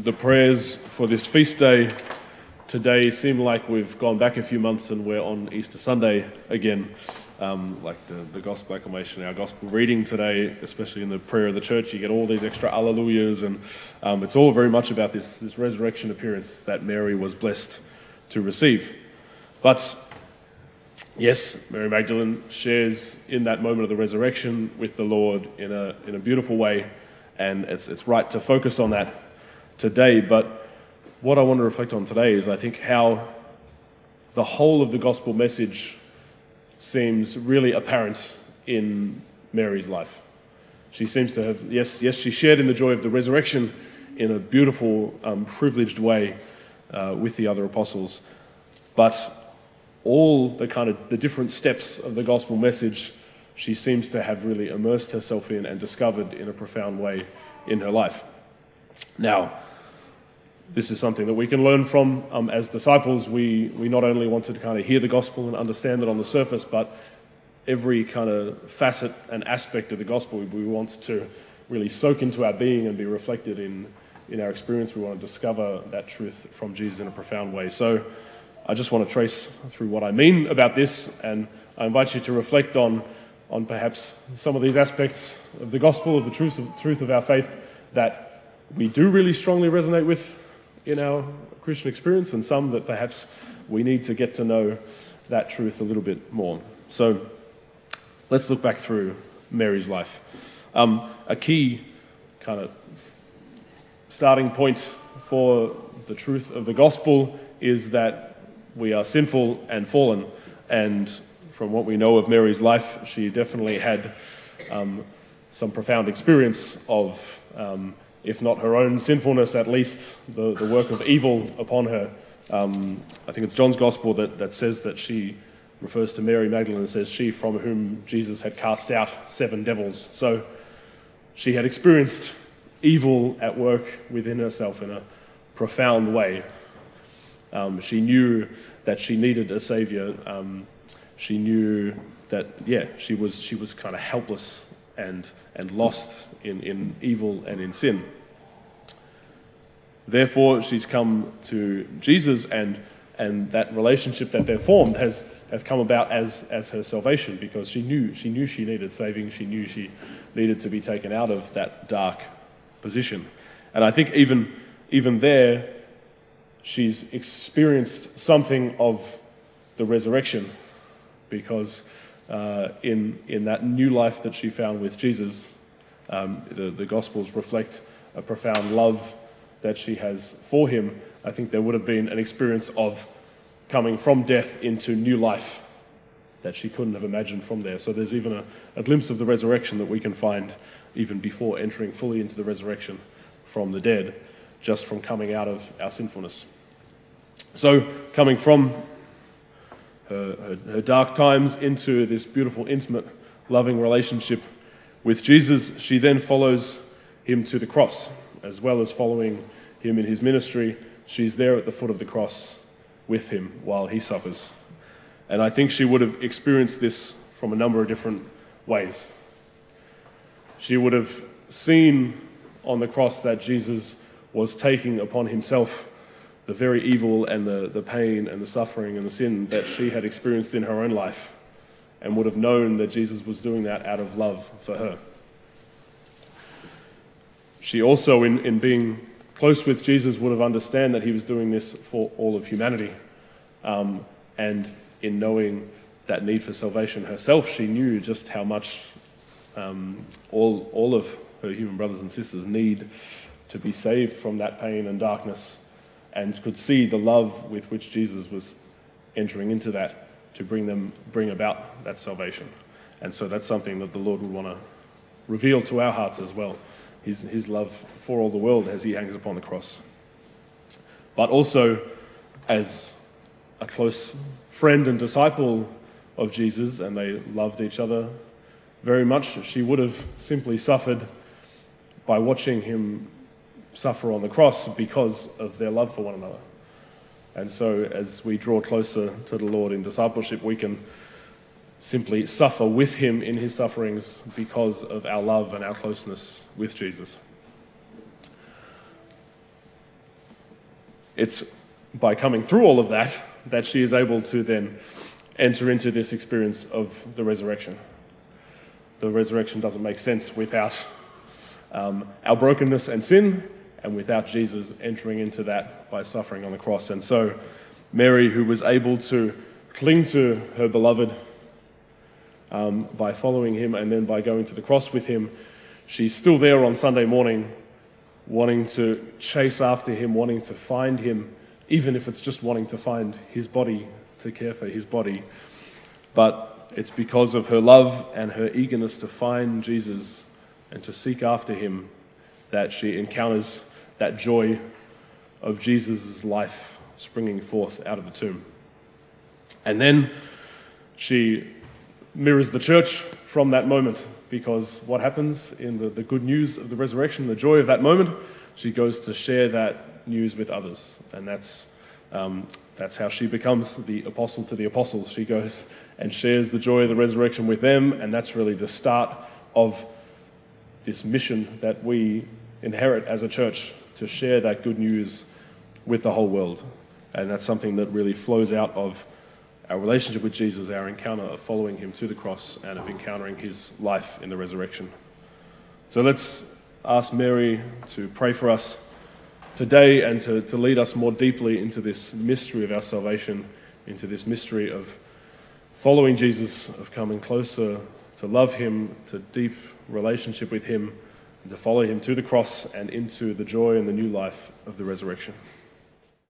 the prayers for this feast day today seem like we've gone back a few months and we're on Easter Sunday again. Um, like the, the gospel acclamation, our gospel reading today, especially in the prayer of the church, you get all these extra alleluias, and um, it's all very much about this, this resurrection appearance that Mary was blessed to receive. But yes, Mary Magdalene shares in that moment of the resurrection with the Lord in a, in a beautiful way, and it's, it's right to focus on that today. But what I want to reflect on today is I think how the whole of the gospel message seems really apparent in Mary's life. She seems to have, yes, yes, she shared in the joy of the resurrection in a beautiful, um, privileged way uh, with the other apostles. But all the kind of the different steps of the gospel message, she seems to have really immersed herself in and discovered in a profound way in her life. Now, this is something that we can learn from um, as disciples. We, we not only want to kind of hear the gospel and understand it on the surface, but every kind of facet and aspect of the gospel we want to really soak into our being and be reflected in, in our experience. We want to discover that truth from Jesus in a profound way. So I just want to trace through what I mean about this, and I invite you to reflect on, on perhaps some of these aspects of the gospel, of the truth of, truth of our faith that we do really strongly resonate with in our Christian experience, and some that perhaps we need to get to know that truth a little bit more. So let's look back through Mary's life. Um, a key kind of starting point for the truth of the gospel is that we are sinful and fallen. And from what we know of Mary's life, she definitely had um, some profound experience of um, if not her own sinfulness, at least the, the work of evil upon her. Um, I think it's John's gospel that, that says that she refers to Mary Magdalene and says, She from whom Jesus had cast out seven devils. So she had experienced evil at work within herself in a profound way. Um, she knew that she needed a savior. Um, she knew that, yeah, she was, she was kind of helpless and and lost in, in evil and in sin. Therefore, she's come to Jesus, and, and that relationship that they've formed has, has come about as, as her salvation because she knew, she knew she needed saving, she knew she needed to be taken out of that dark position. And I think even, even there, she's experienced something of the resurrection because uh, in, in that new life that she found with Jesus. Um, the, the Gospels reflect a profound love that she has for him. I think there would have been an experience of coming from death into new life that she couldn't have imagined from there. So there's even a, a glimpse of the resurrection that we can find even before entering fully into the resurrection from the dead, just from coming out of our sinfulness. So, coming from her, her dark times into this beautiful, intimate, loving relationship with Jesus, she then follows him to the cross, as well as following him in his ministry. She's there at the foot of the cross with him while he suffers. And I think she would have experienced this from a number of different ways. She would have seen on the cross that Jesus was taking upon himself the very evil and the, the pain and the suffering and the sin that she had experienced in her own life and would have known that Jesus was doing that out of love for her. She also, in, in being close with Jesus, would have understood that he was doing this for all of humanity. Um, and in knowing that need for salvation herself, she knew just how much um, all, all of her human brothers and sisters need to be saved from that pain and darkness and could see the love with which Jesus was entering into that to bring them bring about that salvation. And so that's something that the Lord would want to reveal to our hearts as well. His, his love for all the world as he hangs upon the cross. But also as a close friend and disciple of Jesus, and they loved each other very much, she would have simply suffered by watching him suffer on the cross because of their love for one another. And so, as we draw closer to the Lord in discipleship, we can simply suffer with Him in His sufferings because of our love and our closeness with Jesus. it's by coming through all of that that she is able to then enter into this experience of the resurrection. The resurrection doesn't make sense without um, our brokenness and sin, and without Jesus entering into that by suffering on the cross. And so, Mary, who was able to cling to her beloved um, by following him and then by going to the cross with him, she's still there on Sunday morning, wanting to chase after him, wanting to find him, even if it's just wanting to find his body, to care for his body. But it's because of her love and her eagerness to find Jesus and to seek after him that she encounters that joy of Jesus' life springing forth out of the tomb. And then she mirrors the church from that moment because what happens in the, the good news of the resurrection, the joy of that moment, she goes to share that news with others. And that's, um, that's how she becomes the apostle to the apostles. She goes and shares the joy of the resurrection with them, and that's really the start of this mission that we inherit as a church to share that good news with the whole world. And that's something that really flows out of our relationship with Jesus, our encounter of following him to the cross and of encountering his life in the resurrection. So let's ask Mary to pray for us today and to, to lead us more deeply into this mystery of our salvation, into this mystery of following Jesus, of coming closer to love him, to deep relationship with him, and to follow him to the cross and into the joy and the new life of the resurrection.